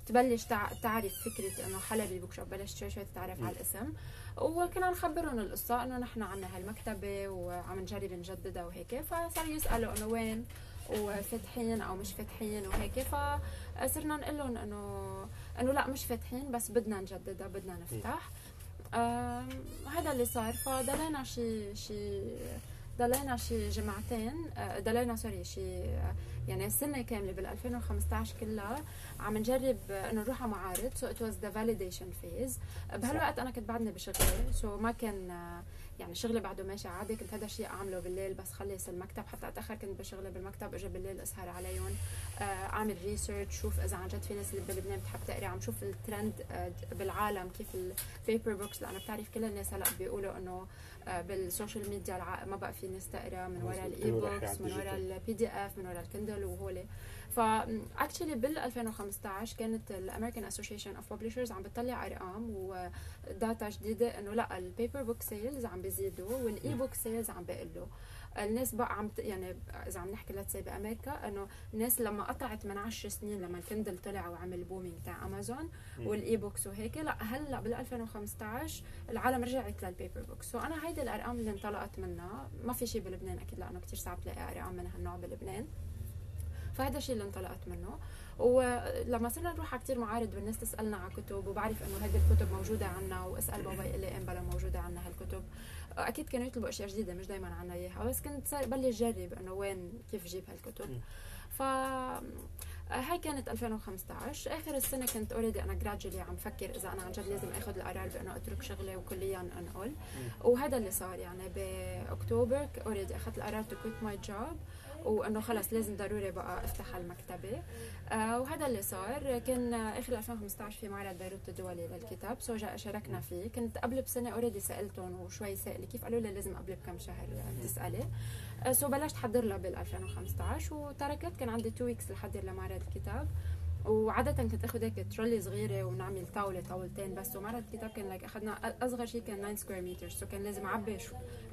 تبلش تعرف فكرة إنه حلبي bookshop بلشت شوي شوي تتعرف على الاسم. وكنا نخبرهم القصة إنه نحن عنا هالمكتبة وعم نجرب نجددها وهيك فصاروا يسألوا إنه وين وفاتحين أو مش فاتحين وهيك فصرنا نقول لهم إنه إنه لا مش فاتحين بس بدنا نجددها بدنا نفتح. هذا اللي صار. فضلينا شي شي ضلينا شي جمعتين آه، ضلينا sorry شي يعني السنة كاملة بال 2015 كلها عم نجرب إنه نروح على معارض. so it was the validation phase بهالوقت أنا كنت بعدني بشغلي. so ما كان يعني شغلي بعده ماشي عادي كنت هذا الشيء أعمله بالليل بس خلص المكتب حتى أتأخر كنت بشغلي بالمكتب أجي بالليل أسهر عليهم آه، أعمل research شوف إذا عن جد في ناس اللي بلبنان بتحب تقرأ. عم شوف الترند آه، بالعالم كيف ال paper books لأنه بتعرف كل الناس هلأ بيقولوا إنه بال social media ما بقى في ناس تقرا من وراء ال e-books من وراء ال PDF من وراء ال Kindle وهول. ف actually بال 2015 كانت ال American Association of Publishers عم بتطلع أرقام و data جديدة إنه لأ ال paper book sales عم بيزيدوا وال e-book sales عم بيقلوا الناس بقى عم يعني إذا عم نحكي let's say بأمريكا إنه الناس لما قطعت من 10 سنين لما ال Kindle طلع وعمل booming تاع امازون وال e-books وهيك لا هلأ بال 2015 العالم رجعت لل paper books so أنا هيدي الأرقام اللي انطلقت منها ما في شيء بلبنان أكيد لأنه كثير صعب تلاقي أرقام من هالنوع بلبنان. فهذا الشيء اللي انطلقت منه. ولما صرنا نروح على كثير معارض والناس تسألنا على كتب وبعرف إنه هذه الكتب موجودة عنا وأسأل بابا يقول لي بلا موجودة عنا هالكتب. أكيد كانوا يطلبوا أشياء جديدة مش دائما عنا إياها. بس كنت صار بلش جرب إنه وين كيف جيب هالكتب. ف هاي كانت 2015 آخر السنة كنت already أنا gradually عم فكر إذا أنا عن جد لازم آخذ القرار بإنه أترك شغلي وكليا أنقل. وهذا اللي صار يعني بأكتوبر already أخذت القرار to quit my job وإنه خلص لازم ضروري بقى أفتح المكتبة. آه وهذا اللي صار. كان آخر 2015 في معرض بيروت الدولي للكتاب. so شاركنا فيه. كنت قبل بسنة already سألتهم وشوي سائله كيف قالوا لي لازم قبل بكم شهر تسألي. آه so بلشت حضر لها بال 2015 وتركت. كان عندي two weeks لحضر لمعرض الكتاب. وعادة كنت آخذ هيك ترولي صغيرة ونعمل طاولة طاولتين بس. ومعرض الكتاب كان like أخذنا أصغر شيء كان 9 square متر so كان لازم أعبي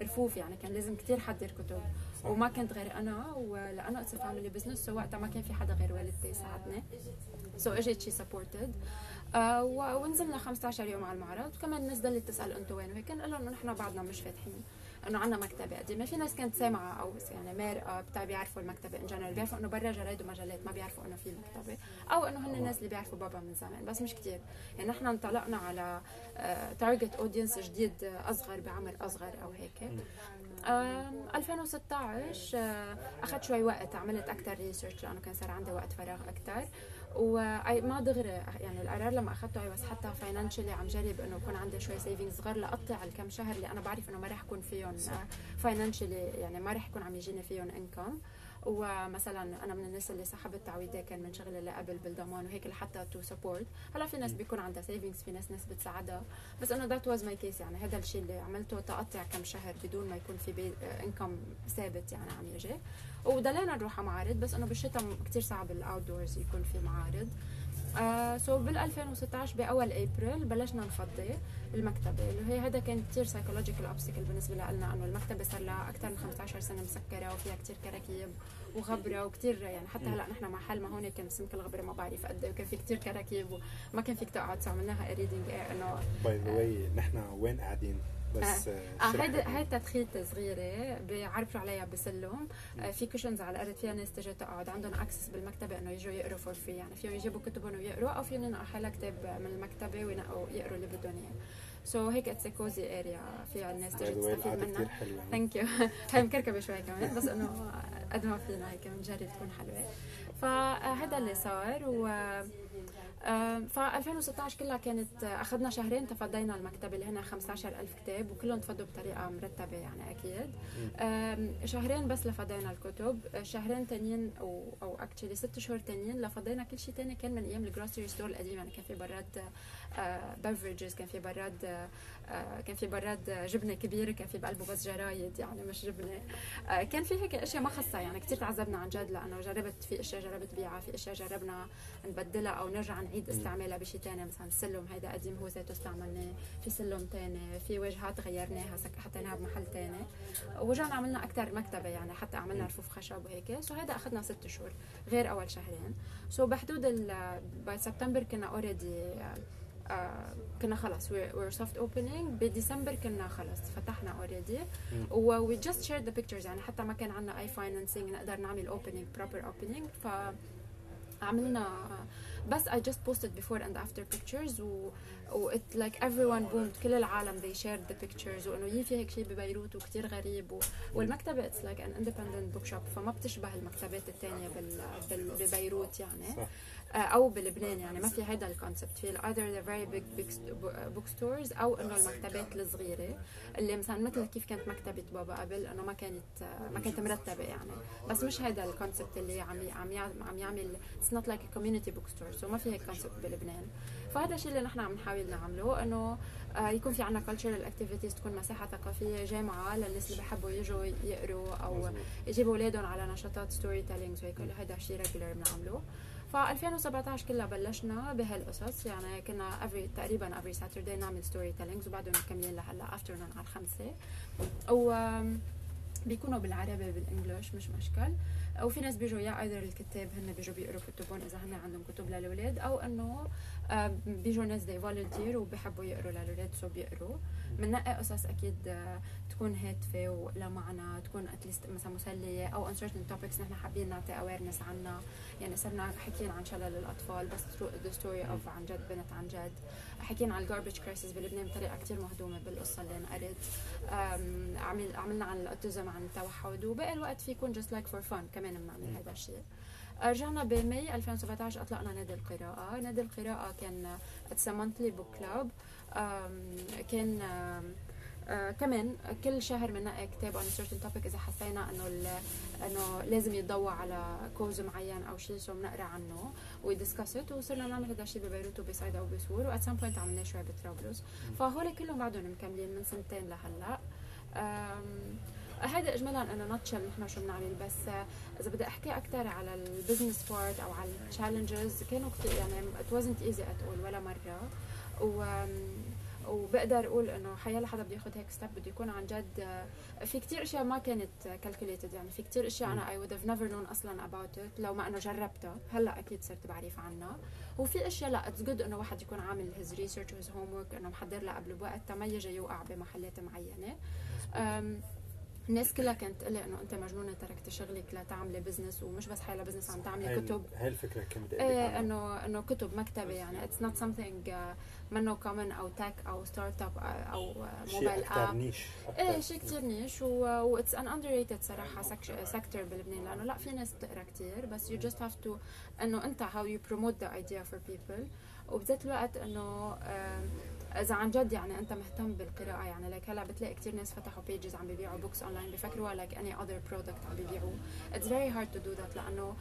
رفوف يعني. كان لازم كثير حضر كتب. وما كنت غير أنا ولأنه it's family business so وقتها ما كان في حدا غير والدتي يساعدني so اجت she supported آه ونزلنا 15 يوم على المعرض. وكمان الناس ضلت تسأل أنتم وين؟ وهيك قال انه نحن بعدنا مش فاتحين. إنه عندنا مكتبة قديمة. في ناس كانت سامعة أو يعني مارقه بتاع بيعرفوا المكتبة in general بيعرفوا إنه برا جرايد ومجلات ما بيعرفوا إنه في مكتبة. أو إنه هن الناس اللي بيعرفوا بابا من زمان. بس مش كثير يعني نحن انطلقنا على target uh, audience جديد أصغر بعمر أصغر أو هيك. 2016 آه، أخذت شوي وقت عملت أكثر research لأنه كان صار عندي وقت فراغ أكثر وما دغري يعني القرار لما أخذته اي حتى financially عم جرب إنه يكون عندي شوي savings صغار لأقطع الكم شهر اللي أنا بعرف إنه ما راح يكون فيهم financially يعني ما راح يكون عم يجيني فيهم income ومثلا أنا من الناس اللي سحبت تعويضات كان من شغلي اللي قبل بالضمان وهيك لحتى to support هلأ في ناس بيكون عندها savings في ناس ناس بتساعدها. بس انه that was my case يعني. هذا الشيء اللي عملته تقطع كم شهر بدون ما يكون في income ثابت يعني عم يجي وضلينا نروح على معارض بس انه بالشتاء كثير صعب ال outdoors يكون في معارض. آه so بال 2016 بأول ابريل بلشنا نفضي المكتبة. اللي هي هذا كان كثير psychological obstacle بالنسبة لنا إنه المكتبة صار لها أكثر من 15 سنة مسكرة وفيها كثير كراكيب. وغبرة وكثير يعني. حتى هلا نحن محل ما هون كان سمك الغبرة ما بعرف قد إيه وكان في كثير كراكيب وما كان فيك تقعد so عملناها reading انه by the way نحن وين قاعدين؟ بس آه, آه هيدي هي تدخيلة صغيرة بيعرفوا عليها بسلم. آه في cushions على الأرض فيها ناس تجي تقعد عندهم access بالمكتبة إنه يجوا يقروا for free يعني فيهم يجيبوا كتبهم ويقروا أو فيهم ينقوا حالها كتاب من المكتبة وينقوا يقروا اللي بدهم إياه. so so, هيك it's cozy area فيها الناس تجي تستفيد منها. thank you هي مكركبة شوي كمان بس إنه قد ما فينا هيك بنجرب تكون حلوة. فهذا اللي صار و ف 2016 كلها كانت أخذنا شهرين تفضينا المكتبه اللي هنا 15000 كتاب وكلهم تفضوا بطريقة مرتبة يعني أكيد. شهرين بس لفضينا الكتب شهرين تانيين أو أو actually ست شهور تانيين لفضينا كل شيء تاني كان من أيام ال grocery store القديم يعني كان في براد ب fridges كان في براد كان في براد جبنة كبيرة كان في بقلبه بس جرايد يعني مش جبنة. كان في هيك أشياء ما خصها يعني كثير تعذبنا عن جد لأنه جربت في أشياء جربت بيعها في أشياء جربنا نبدلها أو نرجع نعيد استعمالها بشيء ثاني مثلا السلم هيدا قديم هو ذاته استعملناه في سلم ثاني في واجهات غيرناها حطيناها بمحل ثاني ورجعنا عملنا أكثر مكتبة يعني حتى عملنا رفوف خشب وهيك. so هذا أخذنا ست شهور غير أول شهرين. so بحدود by سبتمبر كنا already آه كنا خلص we're soft opening. بديسمبر كنا خلص فتحنا already و we just shared the pictures يعني حتى ما كان عندنا اي financing نقدر نعمل opening proper opening. ف عملنا بس I just posted before and after pictures و و it like everyone boomed كل العالم they shared the pictures وانه يي في هيك شيء ببيروت وكثير غريب و... والمكتبه it's like an independent bookshop فما بتشبه المكتبات الثانية بال... بال... ببيروت يعني صح. آه، أو بلبنان يعني ما في هيدا ال concept في either the very big book stores أو إنه المكتبات الصغيرة اللي مثلا مثل كيف كانت مكتبة بابا قبل إنه ما كانت ما كانت مرتبة يعني. بس مش هيدا ال concept اللي عم عم عم يعمل it's not like community book store so ما في هيك concept بلبنان. فهذا الشيء اللي نحن عم نحاول نعمله إنه آه، يكون في عنا cultural activities تكون مساحة ثقافية جامعة للناس اللي بحبوا يجوا يقروا أو يجيبوا أولادهم على نشاطات story tellings وهيك هذا الشيء regular بنعمله. ف 2017 كلها بلشنا بهالقصص يعني كنا every تقريبا every Saturday نعمل story tellings وبعدهم مكملين لهلأ afternoon على الخمسة. و بيكونوا بالعربي بال English مش مشكل. وفي ناس بيجوا يا either الكتاب هن بيجوا بيقروا كتبهم إذا هن عندهم كتب للأولاد أو إنه بيجوا ناس they volunteer وبيحبوا يقروا للأولاد so بيقروا. بننقي قصص أكيد آه، تكون هادفة ولها معنى تكون at least مثلا مسلية أو ان certain topics نحن حابين نعطي awareness عنها. يعني صرنا حكينا عن شلل الأطفال بس the story of عن جد بنت عن جد. حكينا عن ال garbage crisis بلبنان بطريقة كثير مهضومة بالقصة اللي انقرت عمل عملنا عن ال autism عن التوحد وباقي الوقت في يكون just like for fun كمان بنعمل هذا الشيء. رجعنا بماي 2017 أطلقنا نادي القراءة، نادي القراءة كان it's monthly book club كان آه كمان كل شهر بننقي كتاب عن certain topic إذا حسينا إنه إنه لازم يتضوى على cause معين أو شيء so بنقرأ عنه we discuss it وصرنا نعمل هذا الشيء ببيروت وبصيدا وبسور و at some point عملناه شوي بطرابلس فهول كلهم بعدهم مكملين من سنتين لهلأ. هذا اجمالا in a nutshell نحن شو بنعمل. بس إذا بدي أحكي أكثر على ال business part أو على ال challenges كانوا كثير يعني it wasn't easy at all ولا مرة. و وبقدر أقول إنه حيلا حدا بده ياخذ هيك step بده يكون عن جد في كتير أشياء ما كانت calculated يعني في كتير أشياء أنا I would have never known أصلا about it لو ما إنه جربتها هلأ أكيد صرت بعرف عنها وفي أشياء لأ it's good إنه واحد يكون عامل his research و his homework إنه محضر لها قبل بوقت ما يجي يوقع بمحلات معينة. الناس كلها كانت تقول لي إنه أنت مجنونه تركتي شغلك لتعملي business ومش بس حيلا business عم تعملي كتب. هاي الفكرة كنت إيه؟ انه إنه كتب مكتبة يعني. it's not something منه common أو tech أو startup أو mobile app niche إيه شيء كثير niche و it's an underrated صراحة sector بلبنان. لأنه لا في ناس بتقرأ كثير بس you just have to إنه أنت how you promote the idea for people وبذات الوقت إنه إذا عن جد يعني أنت مهتم بالقراءة يعني لك هلأ بتلاقي كثير ناس فتحوا pages عم بيبيعوا books online بفكروها like any other product عم بيبيعوه it's very hard to do that لأنه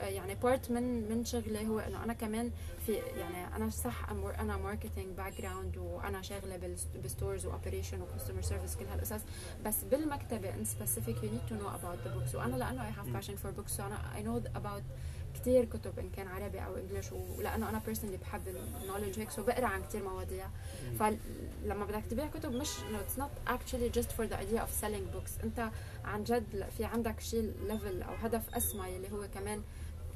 يعني part من من شغلي هو إنه أنا كمان في يعني أنا صح أنا marketing background وأنا شاغلة بال stores و operation و customer service كل هالقصص بس بالمكتبة in specific you need to know about the books وأنا لأنه I have passion for books أنا I know about كثير كتب إن كان عربي أو English ولأنه أنا personally بحب ال knowledge هيك so بقرأ عن كثير مواضيع. فلما بدك تبيع كتب مش انه it's not actually just for the idea of selling books أنت عن جد في عندك شيء level أو هدف أسمى اللي هو كمان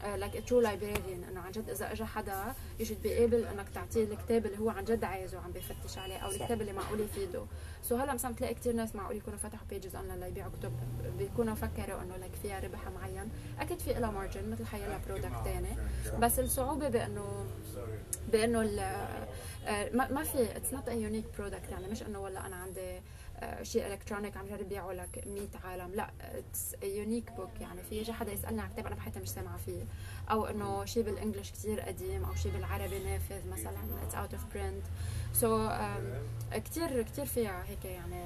like true librarian انه عن جد إذا اجى حدا you should be able إنك تعطيه الكتاب اللي هو عن جد عايزه وعم بيفتش عليه أو الكتاب اللي معقول يفيده. so هلا مثلا بتلاقي كثير ناس معقول يكونوا فتحوا pages online ليبيعوا كتب. بيكونوا فكروا إنه لك فيها ربح معين. أكيد في لها margin مثل حيلا product ثاني بس الصعوبة بانه بإنه آه، ما في it's not a unique product يعني. مش إنه والله أنا عندي شيء electronic عم جرب بيعه لك 100 عالم. لا it's unique book يعني في يجي حدا يسألني عن كتاب أنا بحياتي مش سامعة فيه. أو إنه شيء بال English كثير قديم أو شيء بالعربي نافذ مثلا. it's out of print so كثير كثير فيها هيك يعني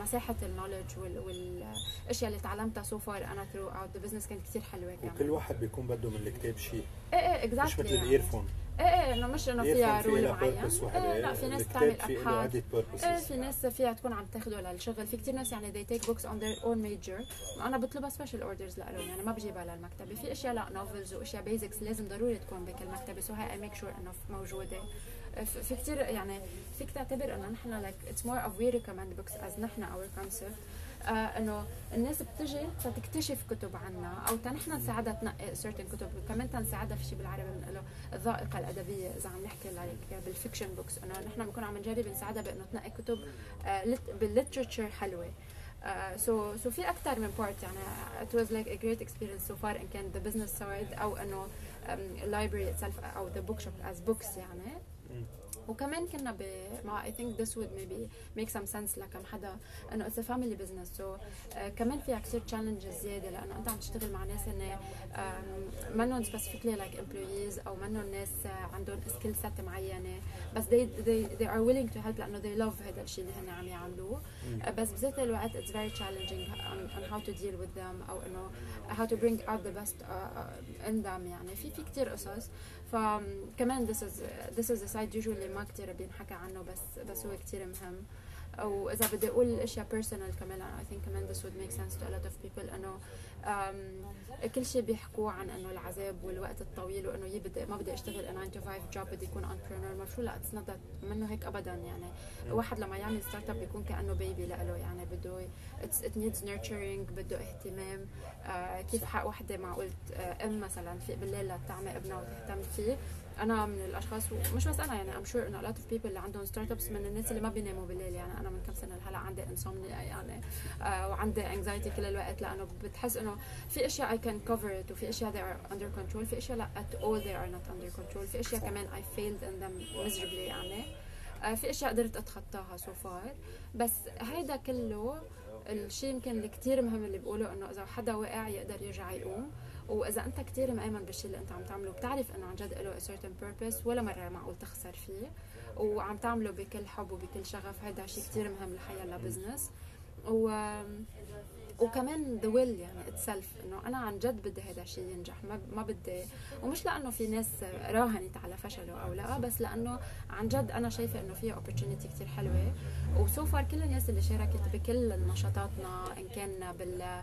مساحه ال knowledge والأشياء اللي تعلمتها so far أنا throughout the business كانت كثير حلوة كمان. وكل واحد بيكون بده من الكتاب شيء. إيه إيه exactly مش مثل ال earphone. إيه إيه إنه مش إنه فيها rule معين. إيه لا في ناس بتعمل أبحاث. إيه في ناس فيها تكون عم تاخده للشغل. في كثير ناس يعني they take books on their own major. أنا بطلبها special orders لهم يعني ما بجيبها للمكتبة. في أشياء لا novels وأشياء basics لازم ضروري تكون بكل مكتبة. so هاي I make sure إنه موجودة. في كثير يعني فيك تعتبر إنه نحن like it's more of we recommend books as نحن our concept آه إنه الناس بتجي تكتشف كتب عنا أو تنحن نساعدها تنقي certain كتب كمان تنساعدها في شيء بالعربي بنقول الذائقة الأدبية إذا عم نحكي like بال fiction books إنه نحن بنكون عم نجرب نساعدها بإنه تنقي كتب آه بال literature حلوة. so uh, so في أكثر من part يعني it was like a great experience so far إن كان the business side أو إنه um, library itself أو the bookshop as books يعني. وكمان كنا ب مع I think this would maybe make some sense لكم حدا إنه it's family business so كمان فيها كثير challenges زيادة لأنه أنت عم تشتغل مع ناس هن منهم specifically like employees أو منهم ناس عندهم skill set معينة بس they they they are willing to help لأنه they love هذا الشيء اللي هن عم يعملوه. بس بذات الوقت it's very challenging on, on how to deal with them أو إنه how to bring out the best uh, in them يعني. في في كثير قصص. فكمان this is this is a side usually ما كثير بينحكى عنه بس بس هو كثير مهم. واذا بدي أقول إشياء personal كمان I think كمان this would make sense to a lot of people إنه كل شيء بيحكوه عن إنه العذاب والوقت الطويل وإنه يبدأ ما بدي اشتغل 9 to 5 job بدي يكون entrepreneur مفروض لا it's not منه هيك ابدا يعني. واحد لما يعمل start up بيكون كأنه baby لإله يعني بده it needs nurturing بده اهتمام. آه كيف حق وحدة معقول آه أم مثلا في بالليل تطعمي ابنها وتهتم فيه. أنا من الأشخاص ومش بس أنا يعني I'm sure انه a lot of people اللي عندهم start ups من الناس اللي ما بيناموا بالليل. يعني أنا من كم سنة لهلأ عندي insomnia يعني آه وعندي anxiety كل الوقت لأنه بتحس إنه في أشياء I can cover it وفي أشياء they are under control في أشياء لأ at all they are not under control. في أشياء كمان I failed in them miserably يعني آه في أشياء قدرت أتخطاها so so far بس هيدا كله الشيء يمكن اللي كثير مهم اللي بقوله إنه إذا حدا وقع يقدر يرجع يقوم. وإذا أنت كثير مآمن بالشيء اللي أنت عم تعمله بتعرف إنه عن جد له certain purpose ولا مرة معقول تخسر فيه. وعم تعمله بكل حب وبكل شغف هذا شيء كثير مهم لحياة ل business. و وكمان the will يعني itself إنه أنا عن جد بدي هذا الشيء ينجح ما ما بدي ومش لأنه في ناس راهنت على فشله أو لا بس لأنه عن جد أنا شايفة إنه فيها opportunity كثير حلوة. و so far كل الناس اللي شاركت بكل نشاطاتنا إن كان بال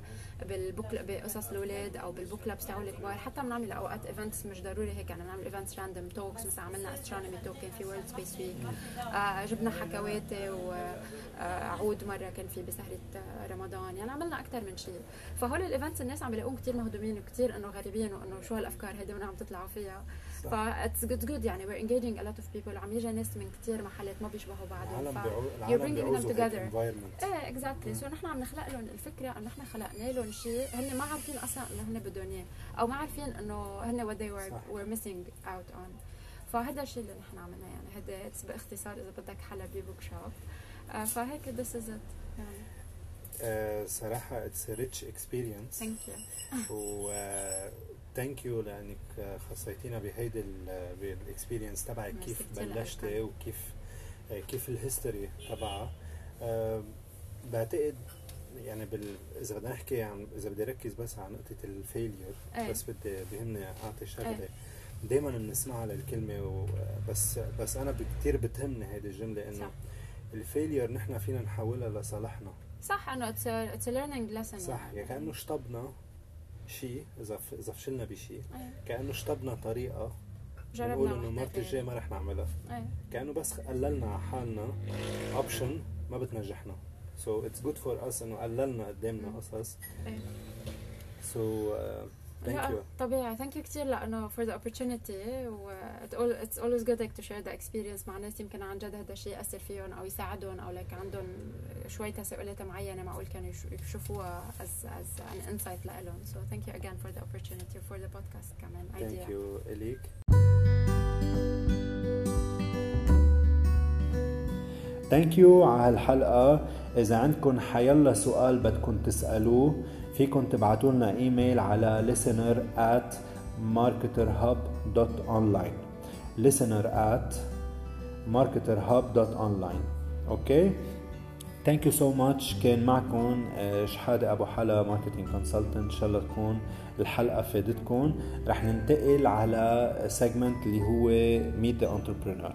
بال book بقصص الأولاد أو بال book تاعوا الكبار حتى بنعمل أوقات events مش ضروري هيك يعني بنعمل events random talks مثلا عملنا astronomy talk كان في world space week جبنا حكواتي وعود مرة كان في بسهرة رمضان. يعني عملنا أكثر من شيء. فهول ال events الناس عم بيلاقوهم كثير مهضومين وكثير إنه غريبين وإنه شو هالأفكار هيدي وين عم تطلعوا فيها. ف it's good good يعني we're engaging a lot of people. وعم يجي ناس من كثير محلات ما بيشبهوا بعضهم ف you're bringing them together. إيه exactly so نحن عم نخلق لهم الفكرة إنه نحن خلقنا لهم شيء هن ما عارفين أصلا إنه هن بدهم إياه أو ما عارفين إنه هن they were, were missing out on. فهذا الشيء اللي نحن عملناه. يعني هذا باختصار إذا بدك حلبي bookshop. فهيك this is it. يعني صراحة it's a rich experience. thank you و thank you لأنك خصيتينا بهيدي ال experience تبعك كيف بلشتي وكيف كيف ال history تبعها. بعتقد يعني بال... إذا بدنا نحكي عن إذا بدي ركز بس على نقطة ال failure أي. بس بدي بهمني أعطي شغلة. أي. دائما بنسمعها للكلمه وبس بس أنا كثير بتهمني هيدي الجملة إنه. ال failure نحن فينا نحولها لصالحنا. صح أنه it's it's learning lesson صح يعني كأنه شطبنا شيء إذا. إذا فشلنا بشيء. كأنه شطبنا طريقة جربنا إنه المره الجاية ما رح نعملها. إيه كأنه بس قللنا على حالنا option ما بتنجحنا. so it's good for us إنه قللنا قدامنا. قصص. so لا you طبيعي. thank you كثير لأنه for the opportunity و it's always good like to share the experience مع ناس يمكن عن جد هذا الشيء يأثر فيهم أو يساعدهم أو like عندهم شوي تساؤلات معينة معقول كانوا يش- يشوفوها as as an insight لهم so thank you again for the opportunity for the podcast كمان. thank idea you اليك thank you على هالحلقة إذا عندكم حيلا سؤال بدكم تسألوه فيكم تبعتوا لنا إيميل على listener at marketerhub.online listener at marketerhub.online okay thank you so much كان معكم آه، شحادة أبو حلا marketing consultant إن شاء الله تكون الحلقة فادتكم. رح ننتقل على segment اللي هو meet the entrepreneur